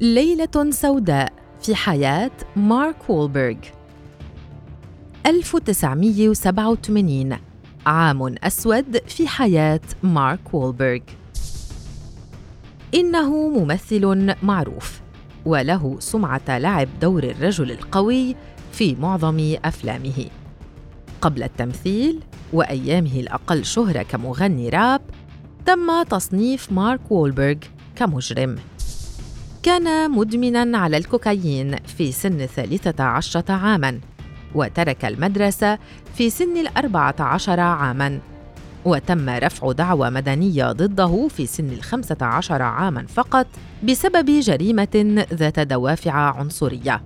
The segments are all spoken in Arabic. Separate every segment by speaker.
Speaker 1: ليلة سوداء في حياة مارك وولبرغ. 1987 عام أسود في حياة مارك وولبرغ. إنه ممثل معروف وله سمعة لعب دور الرجل القوي في معظم أفلامه. قبل التمثيل وأيامه الأقل شهرة كمغني راب تم تصنيف مارك وولبرغ كمجرم. كان مدمنا على الكوكايين في سن الثالثة عشرة عاماً وترك المدرسة في سن الأربعة عشر عاماً وتم رفع دعوى مدنية ضده في سن الخمسة عشر عاماً فقط بسبب جريمة ذات دوافع عنصرية.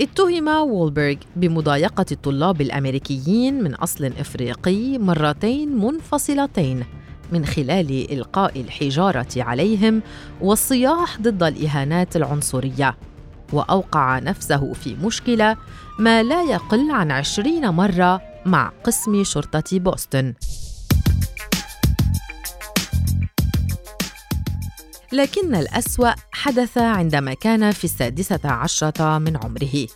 Speaker 1: اتهم وولبرغ بمضايقة الطلاب الأمريكيين من أصل إفريقي مرتين منفصلتين من خلال إلقاء الحجارة عليهم والصياح ضد الإهانات العنصرية وأوقع نفسه في مشكلة ما لا يقل عن عشرين مرة مع قسم شرطة بوسطن. لكن الأسوأ حدث عندما كان في السادسة عشرة من عمره.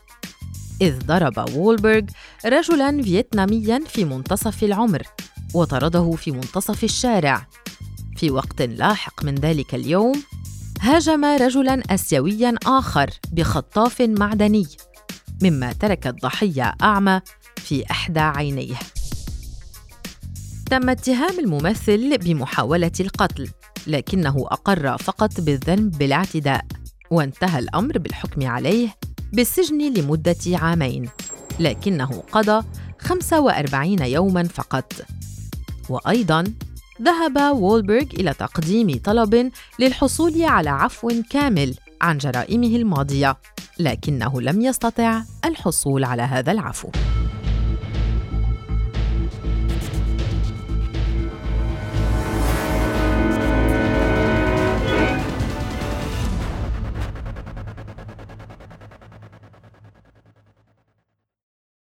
Speaker 1: إذ ضرب وولبرغ رجلاً فيتنامياً في منتصف العمر. وطرده في منتصف الشارع. في وقت لاحق من ذلك اليوم هاجم رجلا اسيويا آخر بخطاف معدني مما ترك الضحية أعمى في إحدى عينيه. تم اتهام الممثل بمحاولة القتل لكنه أقر فقط بالذنب بالاعتداء وانتهى الأمر بالحكم عليه بالسجن لمدة عامين لكنه قضى 45 يوما فقط. وأيضاً ذهب وولبرغ إلى تقديم طلب للحصول على عفو كامل عن جرائمه الماضية لكنه لم يستطع الحصول على هذا العفو.